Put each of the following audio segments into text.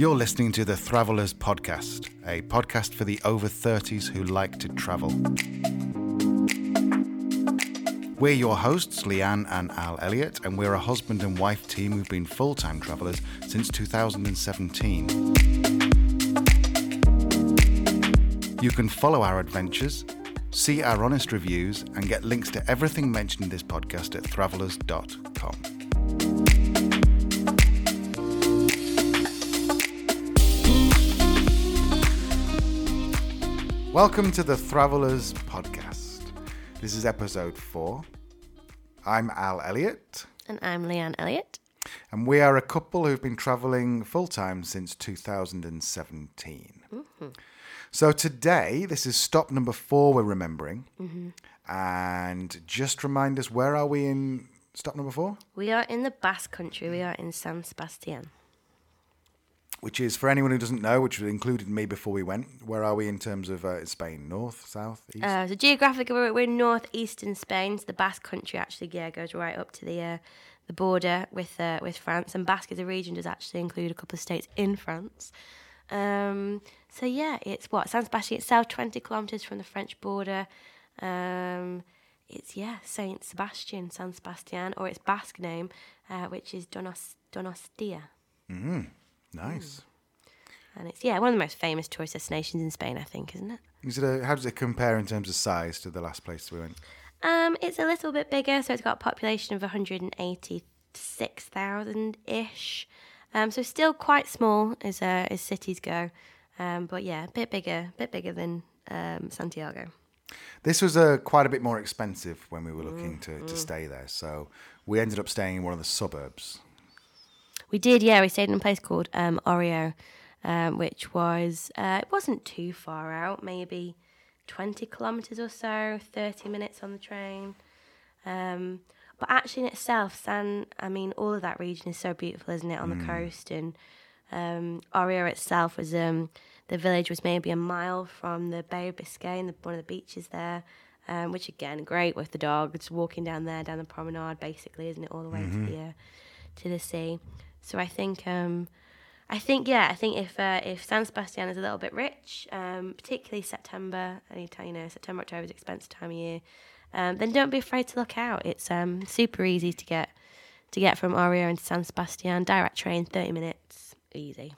You're listening to the Thravellers Podcast, a podcast for the over 30s who like to travel. We're your hosts, Leanne and Al Elliott, and we're a husband and wife team who've been full time travellers since 2017. You can follow our adventures, see our honest reviews, and get links to everything mentioned in this podcast at thravellers.com. Welcome to the Thravellers Podcast. This is episode four. I'm Al Elliott, And I'm Leanne Elliott. and we are a couple who've been traveling full time since 2017. Mm-hmm. So today, this is stop number four we're remembering. Mm-hmm. And just remind us, where are we in stop number four? We are in the Basque Country. We are in San Sebastian. Which is, for anyone who doesn't know, which included me before we went, where are we in terms of uh, Spain? North, south, east? Uh, so geographically, we're, we're in northeastern Spain. So the Basque Country actually yeah goes right up to the uh, the border with uh, with France. And Basque as a region does actually include a couple of states in France. Um, so yeah, it's what San Sebastian itself, twenty kilometers from the French border. Um, it's yeah Saint Sebastian, San Sebastian, or its Basque name, uh, which is Donos Donostia. Nice. And it's yeah one of the most famous tourist destinations in Spain, I think, isn't it? Is it a, how does it compare in terms of size to the last place we went? Um, it's a little bit bigger, so it's got a population of 186,000 ish. Um, so still quite small as uh, as cities go, um, but yeah, a bit bigger, a bit bigger than um, Santiago. This was uh, quite a bit more expensive when we were looking to, to stay there. So we ended up staying in one of the suburbs. We did, yeah. We stayed in a place called um, Orio, um, which was uh, it wasn't too far out, maybe twenty kilometers or so, thirty minutes on the train. Um, but actually, in itself, San, I mean, all of that region is so beautiful, isn't it, on the coast? And um, Orio itself was um, the village was maybe a mile from the Bay of Biscay and the, one of the beaches there. Um, which again, great with the dog. It's walking down there, down the promenade, basically, isn't it, all the way to the uh, to the sea. So I think, um, I think, yeah, I think if uh, if San Sebastian is a little bit rich, um, particularly September, anytime you know September October is expensive time of year, um, then don't be afraid to look out. It's um, super easy to get to get from Orio into San Sebastian. Direct train, thirty minutes, easy.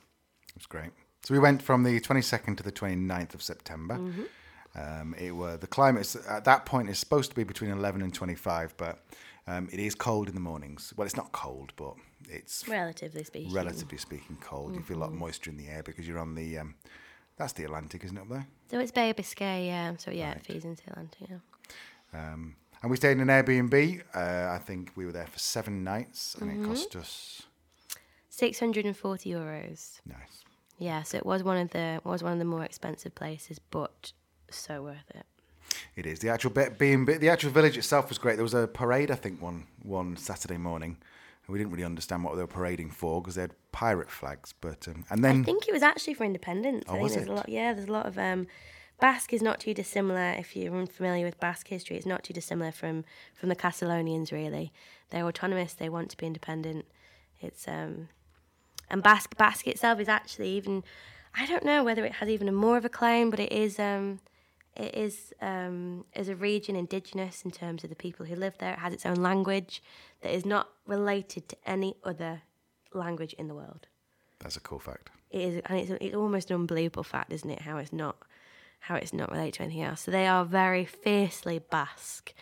It was great. So we went from the 22nd to the 29th of September. Um, it were the climate is, at that point is supposed to be between 11 and 25, but um, it is cold in the mornings. Well, it's not cold, but it's Relatively speaking. relatively speaking cold. You feel a lot of moisture in the air because you're on the um, that's the Atlantic, isn't it up there? So it's Bay of Biscay, yeah. So yeah, it feeds into Atlantic. Yeah. Um, and we stayed in an Airbnb. Uh, I think we were there for seven nights, and it cost us Six hundred and forty euros. nice. Yeah, so it was one of the was one of the more expensive places, but so worth it. It is the actual bit being the actual village itself was great. There was a parade, I think, one one Saturday morning. We didn't really understand what they were parading for because they had pirate flags. But um, and then I think it was actually for independence. I think Oh, was there's it? a lot. Yeah, there's a lot of um, Basque is not too dissimilar. If you're unfamiliar with Basque history, it's not too dissimilar from from the Catalonians. Really, they're autonomous. They want to be independent. It's um, and Basque Basque itself is actually even. I don't know whether it has even a more of a claim, but it is um, it is um, as a region indigenous in terms of the people who live there. It has its own language that is not related to any other language in the world that's a cool fact. it is, and it's, it's almost an unbelievable fact, isn't it? How it's not, how it's not related to anything else. So they are very fiercely Basque,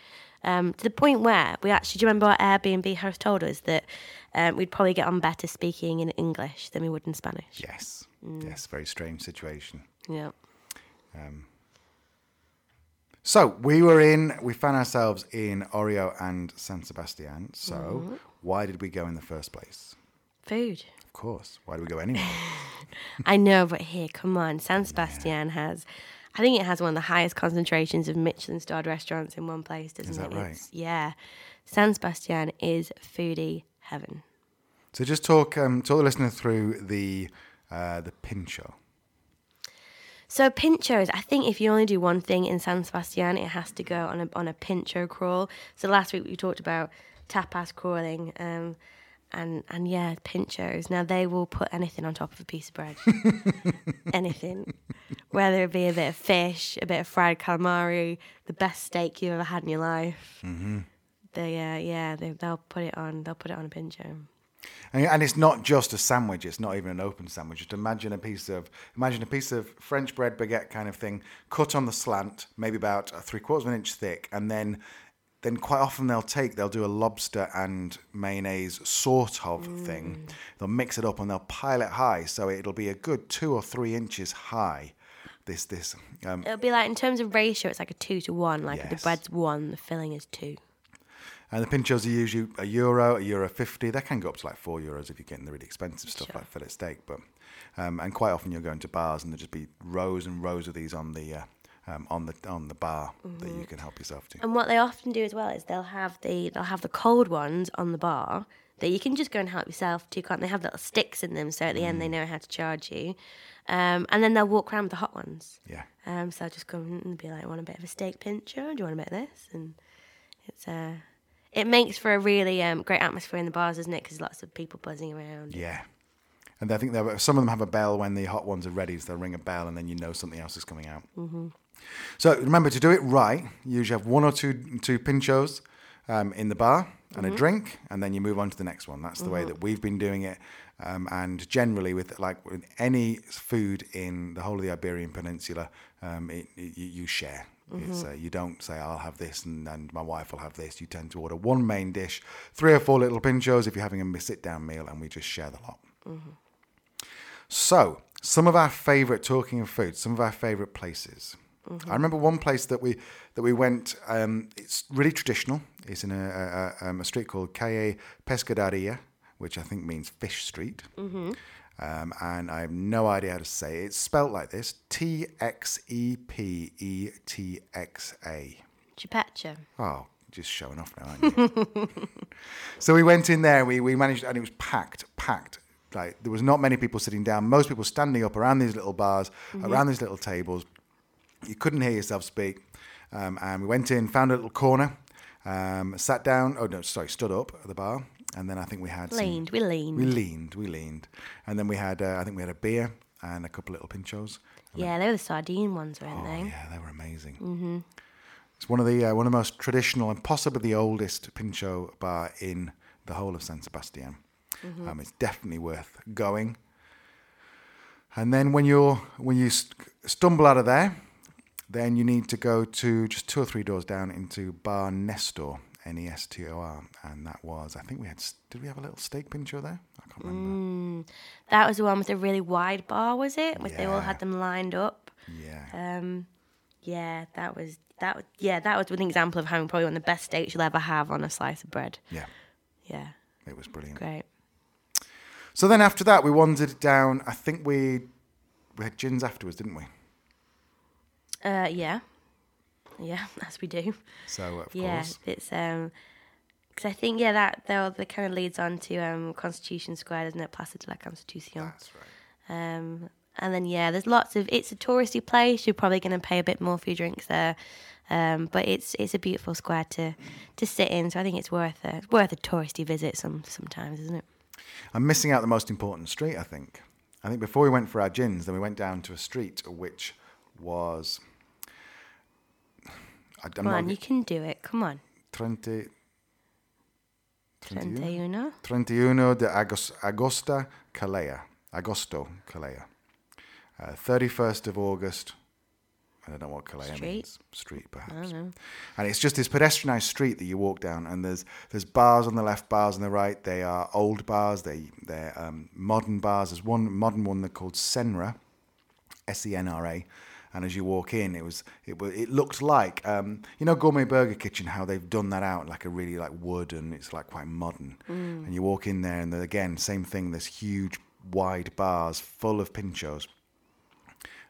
um, to the point where we actually. Do you remember our Airbnb host told us that um, we'd probably get on better speaking in English than we would in Spanish? Yes, yes, very strange situation. Yeah. So we were in. We found ourselves in Orio and San Sebastian. So why did we go in the first place? Food. Of course. Why did we go anywhere? I know, but here, come on. San Sebastian has, I think it has one of the highest concentrations of Michelin starred restaurants in one place, doesn't that it? right? It's- yeah. San Sebastian is foodie heaven. so just talk um, talk the listener through the uh, the pincho. So pinchos, I think if you only do one thing in San Sebastian, it has to go on a on a pincho crawl. So last week we talked about tapas crawling, um, and and yeah, pinchos. Now they will put anything on top of a piece of bread, anything, whether it be a bit of fish, a bit of fried calamari, the best steak you've ever had in your life. Mm-hmm. They uh, yeah, they, they'll put it on. They'll put it on a pincho. And, and it's not just a sandwich. It's not even an open sandwich. Just imagine a piece of imagine a piece of French bread baguette kind of thing, cut on the slant, maybe about three quarters of an inch thick, and then then quite often they'll take they'll do a lobster and mayonnaise sort of thing. They'll mix it up and they'll pile it high, so it'll be a good two or three inches high. This this um, It'll be like in terms of ratio, it's like a two to one. Like the bread's one, the filling is two. And the pinchos are usually a euro, a euro fifty. They can go up to like four euros if you're getting the really expensive stuff Sure. like fillet steak. But um, and quite often you'll go into bars and there'll just be rows and rows of these on the uh, um, on the on the bar that Mm-hmm. you can help yourself to. And what they often do as well is they'll have the they'll have the cold ones on the bar that you can just go and help yourself to. Can't they have little sticks in them so at the end they know how to charge you. Um, and then they'll walk around with the hot ones. Yeah, Um, so I'll just come and be like, I want a bit of a steak pincher? Do you want a bit of this? And it's uh, it makes for a really um, great atmosphere in the bars, doesn't it? Because lots of people buzzing around. yeah. And I think there- some of them have a bell when the hot ones are ready, so they'll ring a bell and then you know something else is coming out. Mm-hmm. So remember to do it right. You usually have one or two two pinchos um, in the bar and a drink, and then you move on to the next one. That's the way that we've been doing it. Um, and generally, with like with any food in the whole of the Iberian Peninsula, um, it, it, you share. It's, uh, you don't say I'll have this and, and my wife will have this. You tend to order one main dish, three or four little pinchos if you're having a sit-down meal, and we just share the lot. So, some of our favourite talking of food, some of our favourite places. I remember one place that we that we went. Um, it's really traditional. It's in a, a, um, a street called Calle Pescaderia, which I think means fish street. Um, and I have no idea how to say it. It's spelt like this: T X E P E T X A. Chipacha. Oh, just showing off now, aren't you? so we went in there. We we managed, and it was packed, packed. Like there was not many people sitting down. Most people standing up around these little bars, around these little tables. You couldn't hear yourself speak. Um, and we went in, found a little corner, um, sat down. Oh no, sorry, stood up at the bar, and then I think we had some- Leaned. We leaned. we leaned, we leaned, and then we had. Uh, I think we had a beer and a couple little pinchos. yeah, they were the sardine ones, weren't Oh they? yeah, they were amazing. Mm-hmm. It's one of the uh, one of the most traditional and possibly the oldest pincho bar in the whole of San Sebastian. Um, it's definitely worth going. And then when you're when you st- stumble out of there, then you need to go to just two or three doors down into Bar Nestor, N E S T O R, and that was I think we had did we have a little steak pincho there? I can't remember. That was the one with the really wide bar, was it? Where they all had them lined up. Yeah. Um, yeah, that was that. Yeah, that was an example of having probably one of the best steaks you'll ever have on a slice of bread. yeah, Yeah, it was brilliant. great. So then after that, we wandered down. I think we we had gins afterwards, didn't we? Uh, yeah, yeah, as we do. So of yeah, course, it's um, because I think yeah that that, that kind of leads on to um Constitution Square, doesn't it? Plaza de la Constitution. that's right. Um, and then yeah, there's lots of. It's a touristy place. You're probably going to pay a bit more for your drinks there, um, but it's it's a beautiful square to to sit in. So I think it's worth a worth a touristy visit some sometimes, isn't it? I'm missing out the most important street. I think. I think before we went for our gins, then we went down to a street which was. I, I'm Come on, you can do it. Come on. Trente uno. 31 de Agos- Agosta Calea. Agosto Calea. Uh, 31st of August. I don't know what Calea Street? means. Street, perhaps. And it's just this pedestrianised street that you walk down, and there's there's bars on the left, bars on the right. They are old bars. They they're um, modern bars. There's one modern one that called Senra, S E N R A. And as you walk in, it was it was it looked like um, you know Gourmet Burger Kitchen how they've done that out like a really like wood and it's like quite modern. And you walk in there and again same thing. There's huge wide bars full of pinchos,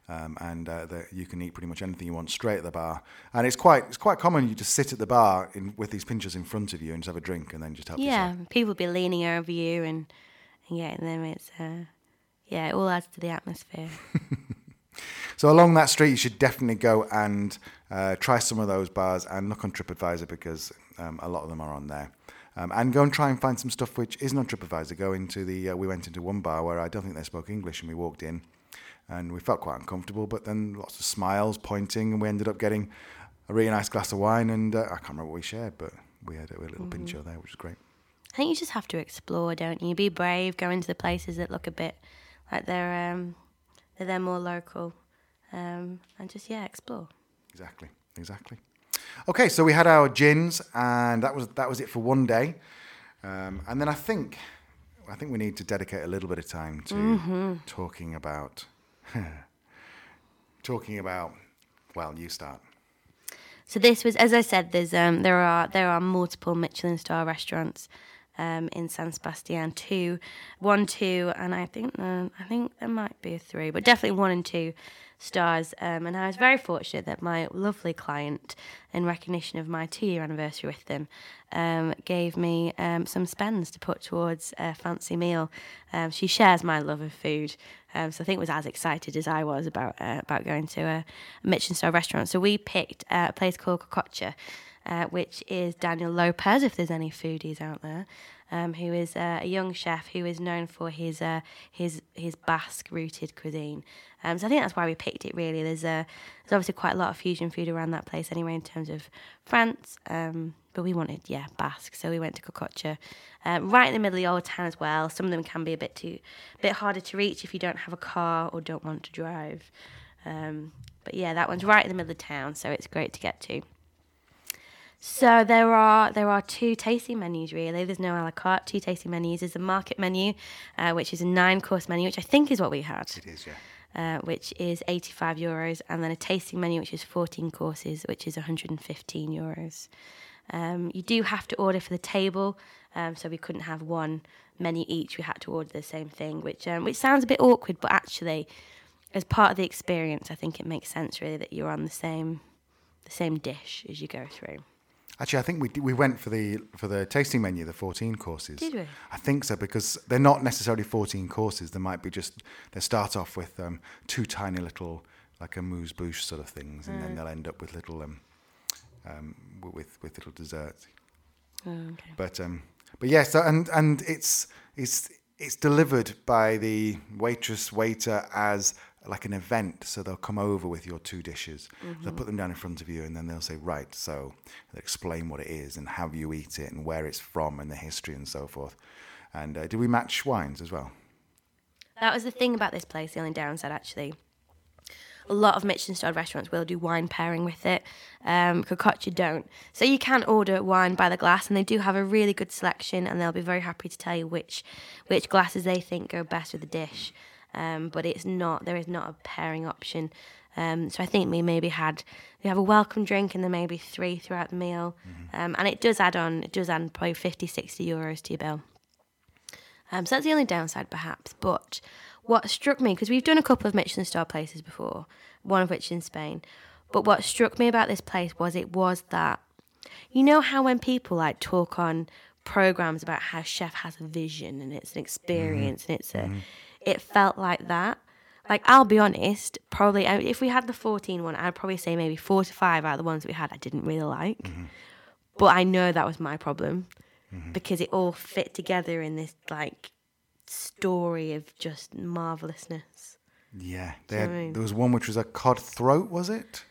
um, and uh, the, you can eat pretty much anything you want straight at the bar. And it's quite it's quite common you just sit at the bar in, with these pinchos in front of you and just have a drink and then just help Yeah, yourself. people be leaning over you and and getting them. It's uh, yeah, it all adds to the atmosphere. So along that street, you should definitely go and uh, try some of those bars and look on TripAdvisor because um, a lot of them are on there. Um, and go and try and find some stuff which isn't on TripAdvisor. Go into the. Uh, we went into one bar where I don't think they spoke English, and we walked in, and we felt quite uncomfortable. But then lots of smiles, pointing, and we ended up getting a really nice glass of wine. And uh, I can't remember what we shared, but we had a, we had a little Mm-hmm. pincho there, which was great. I think you just have to explore, don't you? Be brave, go into the places that look a bit like they're um, that they're more local, um, and just yeah, explore. Exactly, exactly. Okay, so we had our gins, and that was that was it for one day. Um, and then I think I think we need to dedicate a little bit of time to talking about talking about. Well, you start. So this was, as I said, there's um, there are there are multiple Michelin star restaurants um, in San Sebastian. Two, one, two, and I think uh, I think there might be a three, but definitely one and two stars. Um, and I was very fortunate that my lovely client, in recognition of my two-year anniversary with them, um, gave me um, some spends to put towards a fancy meal. Um, she shares my love of food, um, so I think was as excited as I was about uh, about going to a Michelin star restaurant. So we picked uh, a place called Kokotxa, uh, which is Daniel Lopez, if there's any foodies out there, um, who is uh, a young chef who is known for his uh, his his Basque rooted cuisine. Um, so I think that's why we picked it. Really, there's uh, there's obviously quite a lot of fusion food around that place anyway in terms of France. Um, but we wanted, yeah, Basque, so we went to Kokotxa, um, right in the middle of the old town as well. Some of them can be a bit too, a bit harder to reach if you don't have a car or don't want to drive. Um, but yeah, that one's right in the middle of town, so it's great to get to. So there are there are two tasting menus really. There's no a la carte. Two tasting menus. There's a market menu, uh, which is a nine course menu, which I think is what we had, It is, yeah. uh, which is 85 euros, and then a tasting menu, which is 14 courses, which is 115 euros. Um, you do have to order for the table, um, so we couldn't have one menu each. We had to order the same thing, which um, which sounds a bit awkward, but actually, as part of the experience, I think it makes sense really that you're on the same the same dish as you go through. Actually, I think we we went for the for the tasting menu, the fourteen courses. Did we? I think so because they're not necessarily fourteen courses. They might be just they start off with um, two tiny little like amuse bouche sort of things, and Mm. then they'll end up with little um, um with with little desserts. Oh, okay. But um, but yes, so, and and it's it's it's delivered by the waitress waiter as like an event. So they'll come over with your two dishes. They'll put them down in front of you, and then they'll say, right. So they'll explain what it is and how you eat it and where it's from and the history and so forth. And uh, do we match wines as well? That was the thing about this place, the only downside actually. A lot of Michelin starred restaurants will do wine pairing with it. Um, Kokotxa don't. So you can order wine by the glass, and they do have a really good selection, and they'll be very happy to tell you which which glasses they think go best with the dish. Um, but it's not there is not a pairing option. Um, so I think we maybe had we have a welcome drink and then maybe three throughout the meal, um, and it does add on it does add probably 50, 60 euros to your bill. Um, so that's the only downside, perhaps. But what struck me, because we've done a couple of Michelin star places before, one of which in Spain. But what struck me about this place was it was that, you know, how when people like talk on programs about how chef has a vision and it's an experience and it's a, it felt like that. Like I'll be honest, probably if we had the 14 one, I'd probably say maybe four to five out of the ones we had I didn't really like. Mm-hmm. But I know that was my problem mm-hmm. because it all fit together in this like story of just marvelousness. Yeah, they Do you know had, I mean? there was one which was a cod throat, was it?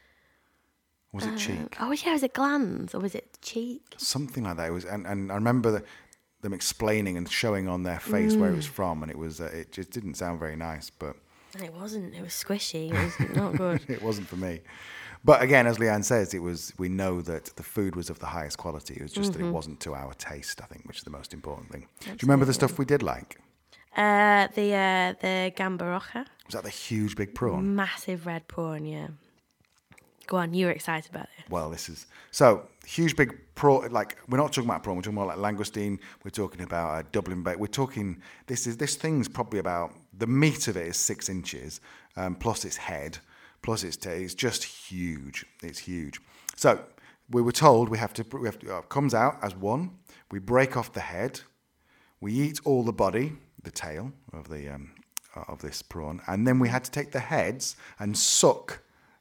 Was it uh, cheek? Oh yeah, was it glands or was it cheek? something like that. It was, and, and I remember the, them explaining and showing on their face where it Mm. was from, and it was uh, it just didn't sound very nice, but it wasn't. It was squishy. It was not good. it wasn't for me. But again, as Leanne says, it was. We know that the food was of the highest quality. It was just Mm-hmm. that it wasn't to our taste. I think, which is the most important thing. Do you remember the stuff we did like? Uh, the uh, the gamba roja, Was that the huge big prawn? massive red prawn. Yeah. Go on, you were excited about it. Well, this is so huge big prawn. Like we're not talking about prawn. We're talking more like langoustine. We're talking about uh, Dublin bake. We're talking. This is this thing's probably about the meat of it is six inches, um, plus its head, plus its tail. It's just huge. It's huge. So we were told we have to. We have to. Uh, comes out as one. We break off the head. We eat all the body, the tail of the um, of this prawn, and then we had to take the heads and suck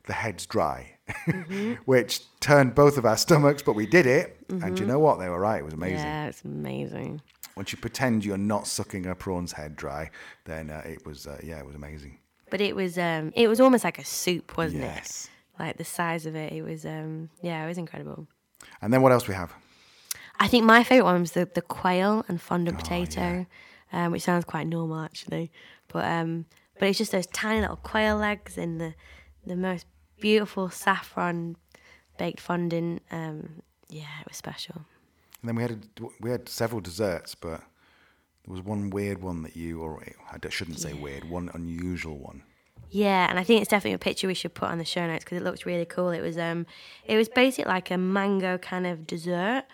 the heads dry, which turned both of our stomachs, but we did it. And you know what? They were right. It was amazing. Yeah, it's amazing. Once you pretend you're not sucking a prawn's head dry, then uh, it was, uh, yeah, it was amazing. But it was um it was almost like a soup, wasn't it? Yes. it? Like the size of it, it was um yeah, it was incredible. And then what else we have? I think my favourite one was the, the quail and fondant potato, um, which sounds quite normal actually. But um, but it's just those tiny little quail legs in the the most beautiful saffron baked fondant. Um, yeah, it was special. And then we had a, we had several desserts, but there was one weird one that you, or I shouldn't say weird, one unusual one. Yeah, and I think it's definitely a picture we should put on the show notes because it looks really cool. It was um, it was basically like a mango kind of dessert,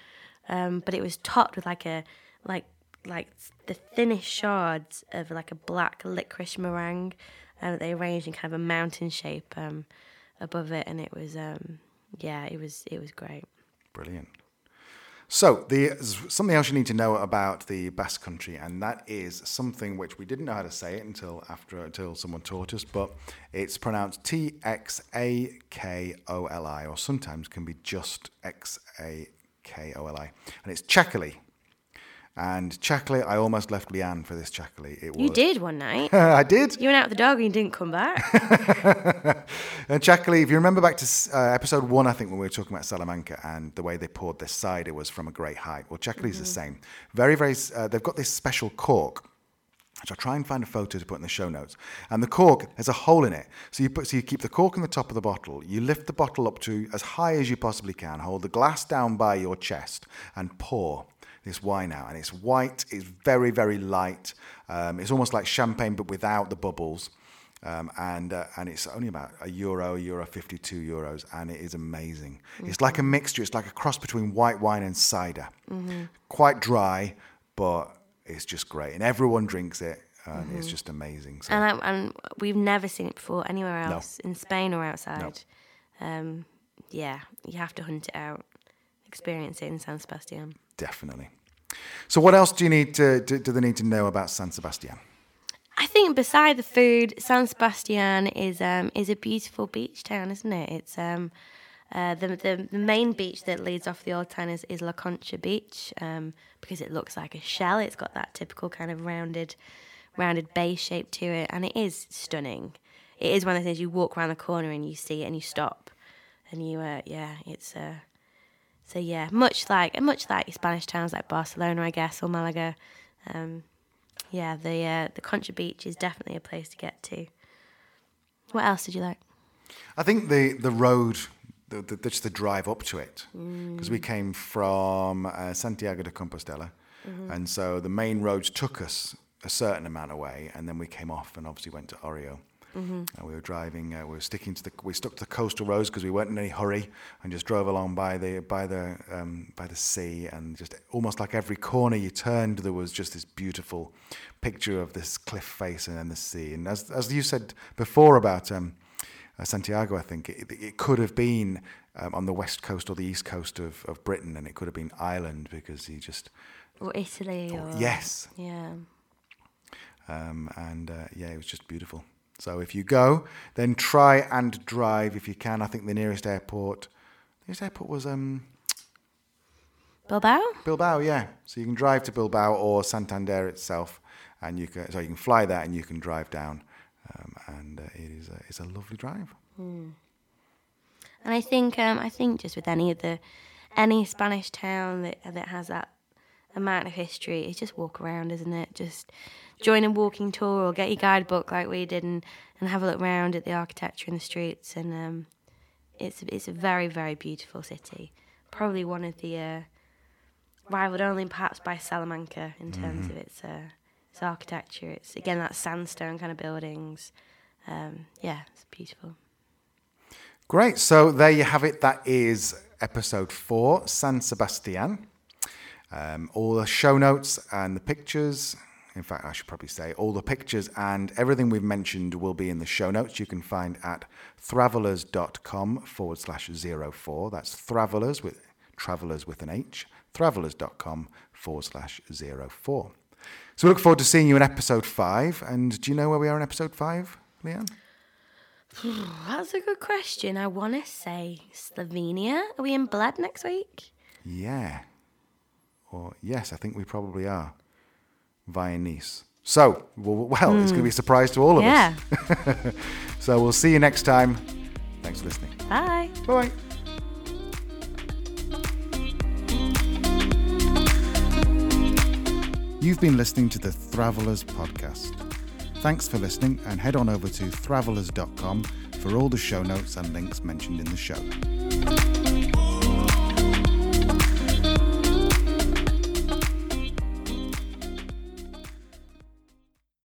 um, but it was topped with like a like like the thinnest shards of like a black licorice meringue, uh, that they arranged in kind of a mountain shape um, above it, and it was um, yeah, it was it was great. Brilliant. So, the, there's something else you need to know about the Basque Country, and that is something which we didn't know how to say it until after until someone taught us, but it's pronounced T X A K O L I, or sometimes can be just X A K O L I, and it's Txakoli. And Txakoli, I almost left Leanne for this Txakoli. It was You did one night. I did. You went out with the dog and you didn't come back. And Txakoli, if you remember back to uh, episode one, I think when we were talking about Salamanca and the way they poured this cider was from a great height. Well, Txakoli is the same. Very, very. Uh, they've got this special cork. Which I'll try and find a photo to put in the show notes. And the cork has a hole in it. So you put, so you keep the cork in the top of the bottle. You lift the bottle up to as high as you possibly can. Hold the glass down by your chest and pour this wine out. And it's white. It's very, very light. Um, it's almost like champagne, but without the bubbles. Um, and uh, and it's only about a euro, a euro fifty two euros, and it is amazing. It's like a mixture. It's like a cross between white wine and cider. Quite dry, but it's just great, and everyone drinks it, and it's just amazing. So, And, I, and we've never seen it before anywhere else in Spain or outside. Um, yeah, you have to hunt it out, experience it in San Sebastian. definitely. So, what else do you need to do, do they need to know about San Sebastian? I think beside the food, San Sebastian is um, is a beautiful beach town, isn't it? It's um, uh, the, the the main beach that leads off the old town is, is La Concha Beach um, because it looks like a shell. It's got that typical kind of rounded rounded bay shape to it, and it is stunning. It is one of the things you walk around the corner and you see it and you stop, and you uh, yeah, it's uh, so yeah, much like much like Spanish towns like Barcelona, I guess, or Malaga. Um, yeah, the uh, the Concha Beach is definitely a place to get to. What else did you like? I think the the road, the, the, just the drive up to it, because we came from uh, Santiago de Compostela, and so the main roads took us a certain amount away, and then we came off and obviously went to Orio. And we were driving. Uh, we were sticking to the. We stuck to the coastal roads because we weren't in any hurry, and just drove along by the by the um, by the sea, and just almost like every corner you turned, there was just this beautiful picture of this cliff face and then the sea. And as as you said before about um, uh, Santiago, I think it, it could have been um, on the west coast or the east coast of, of Britain, and it could have been Ireland because he just Or Italy? Or, yes, Yeah. um, and uh, yeah, it was just beautiful. So if you go, then try and drive if you can. I think the nearest airport, the nearest airport was um, Bilbao? Bilbao, yeah. So you can drive to Bilbao or Santander itself, and you can so you can fly there and you can drive down, um, and uh, it is a, it's a lovely drive. And I think um, I think just with any of the any Spanish town that that has that amount of history, it's just walk around, isn't it? Just join a walking tour or get your guidebook like we did and, and have a look around at the architecture in the streets and um, it's it's a very very beautiful city. Probably one of the uh, rivaled only perhaps by Salamanca in terms of its uh, its architecture. It's again that sandstone kind of buildings. Um, yeah, it's beautiful. Great. So there you have it. That is episode four, San Sebastian. Um, all the show notes and the pictures. In fact, I should probably say all the pictures and everything we've mentioned will be in the show notes. You can find at thravellers.com forward slash zero four. That's travelers with travelers with an H. Thravellers.com forward slash zero four. So we look forward to seeing you in episode five. And do you know where we are in episode five, Leanne? That's a good question. I want to say Slovenia. Are we in Bled next week? Yeah. Or yes, I think we probably are via Nice. So, well, well it's going to be a hmm. surprise to all of Yeah. us. So we'll see you next time. Thanks for listening. Bye. Bye. You've been listening to the Thravellers podcast. Thanks for listening and head on over to thravellers.com for all the show notes and links mentioned in the show.